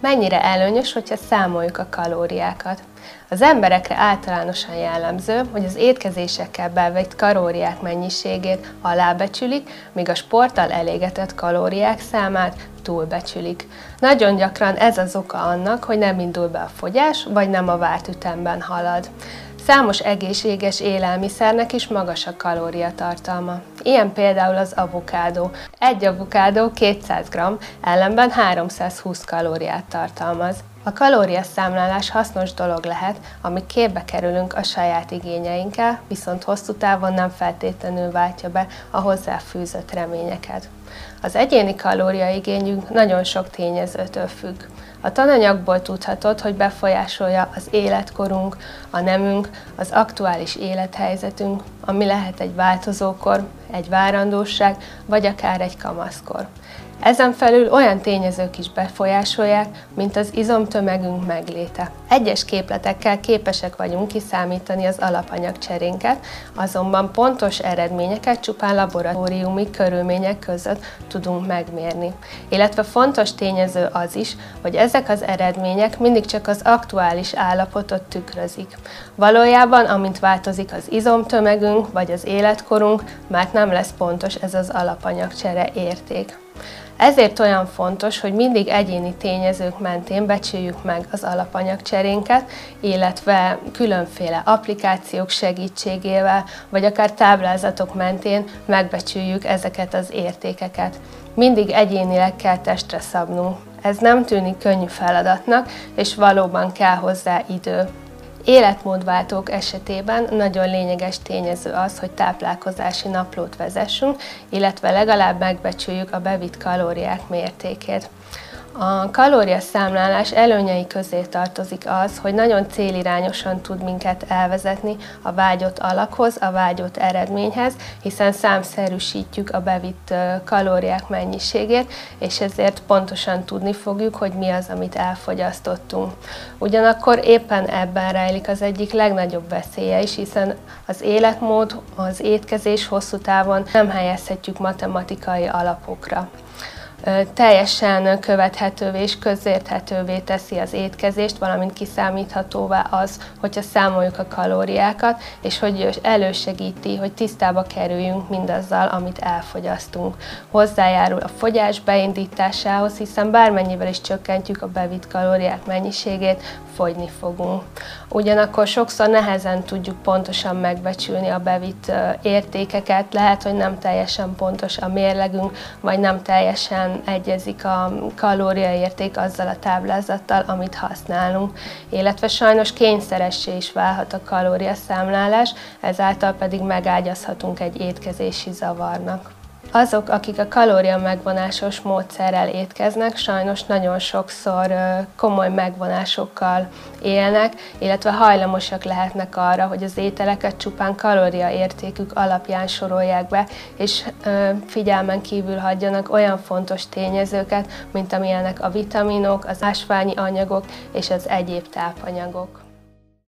Mennyire előnyös, hogyha számoljuk a kalóriákat? Az emberekre általánosan jellemző, hogy az étkezésekkel bevett kalóriák mennyiségét alábecsülik, míg a sporttal elégetett kalóriák számát túlbecsülik. Nagyon gyakran ez az oka annak, hogy nem indul be a fogyás, vagy nem a várt ütemben halad. Számos egészséges élelmiszernek is magas a kalóriatartalma. Ilyen például az avokádó. Egy avokádó 200 g, ellenben 320 kalóriát tartalmaz. A kalóriaszámlálás hasznos dolog lehet, amíg képbe kerülünk a saját igényeinkkel, viszont hosszú távon nem feltétlenül váltja be a hozzáfűzött reményeket. Az egyéni kalóriaigényünk nagyon sok tényezőtől függ. A tananyagból tudhatod, hogy befolyásolja az életkorunk, a nemünk, az aktuális élethelyzetünk, ami lehet egy változókor, egy várandóság, vagy akár egy kamaszkor. Ezen felül olyan tényezők is befolyásolják, mint az izomtömegünk megléte. Egyes képletekkel képesek vagyunk kiszámítani az alapanyagcserénket, azonban pontos eredményeket csupán laboratóriumi körülmények között tudunk megmérni. Illetve fontos tényező az is, hogy ezek az eredmények mindig csak az aktuális állapotot tükrözik. Valójában, amint változik az izomtömegünk vagy az életkorunk, már nem lesz pontos ez az alapanyagcsere érték. Ezért olyan fontos, hogy mindig egyéni tényezők mentén becsüljük meg az alapanyagcserénket, illetve különféle applikációk segítségével, vagy akár táblázatok mentén megbecsüljük ezeket az értékeket. Mindig egyénileg kell testre szabnunk. Ez nem tűnik könnyű feladatnak, és valóban kell hozzá idő. Életmódváltók esetében nagyon lényeges tényező az, hogy táplálkozási naplót vezessünk, illetve legalább megbecsüljük a bevitt kalóriák mértékét. A kalóriaszámlálás előnyei közé tartozik az, hogy nagyon célirányosan tud minket elvezetni a vágyott alakhoz, a vágyott eredményhez, hiszen számszerűsítjük a bevitt kalóriák mennyiségét, és ezért pontosan tudni fogjuk, hogy mi az, amit elfogyasztottunk. Ugyanakkor éppen ebben rejlik az egyik legnagyobb veszélye is, hiszen az életmód, az étkezés hosszú távon nem helyezhetjük matematikai alapokra teljesen követhetővé és közérthetővé teszi az étkezést, valamint kiszámíthatóvá az, hogyha számoljuk a kalóriákat, és hogy elősegíti, hogy tisztába kerüljünk mindazzal, amit elfogyasztunk. Hozzájárul a fogyás beindításához, hiszen bármennyivel is csökkentjük a bevitt kalóriák mennyiségét, fogyni fogunk. Ugyanakkor sokszor nehezen tudjuk pontosan megbecsülni a bevitt értékeket, lehet, hogy nem teljesen pontos a mérlegünk, vagy nem teljesen egyezik a kalóriaérték azzal a táblázattal, amit használunk. Illetve sajnos kényszeressé is válhat a kalóriaszámlálás, ezáltal pedig megágyazhatunk egy étkezési zavarnak. Azok, akik a kalória megvonásos módszerrel étkeznek, sajnos nagyon sokszor komoly megvonásokkal élnek, illetve hajlamosak lehetnek arra, hogy az ételeket csupán kalóriaértékük alapján sorolják be, és figyelmen kívül hagyjanak olyan fontos tényezőket, mint amilyenek a vitaminok, az ásványi anyagok és az egyéb tápanyagok.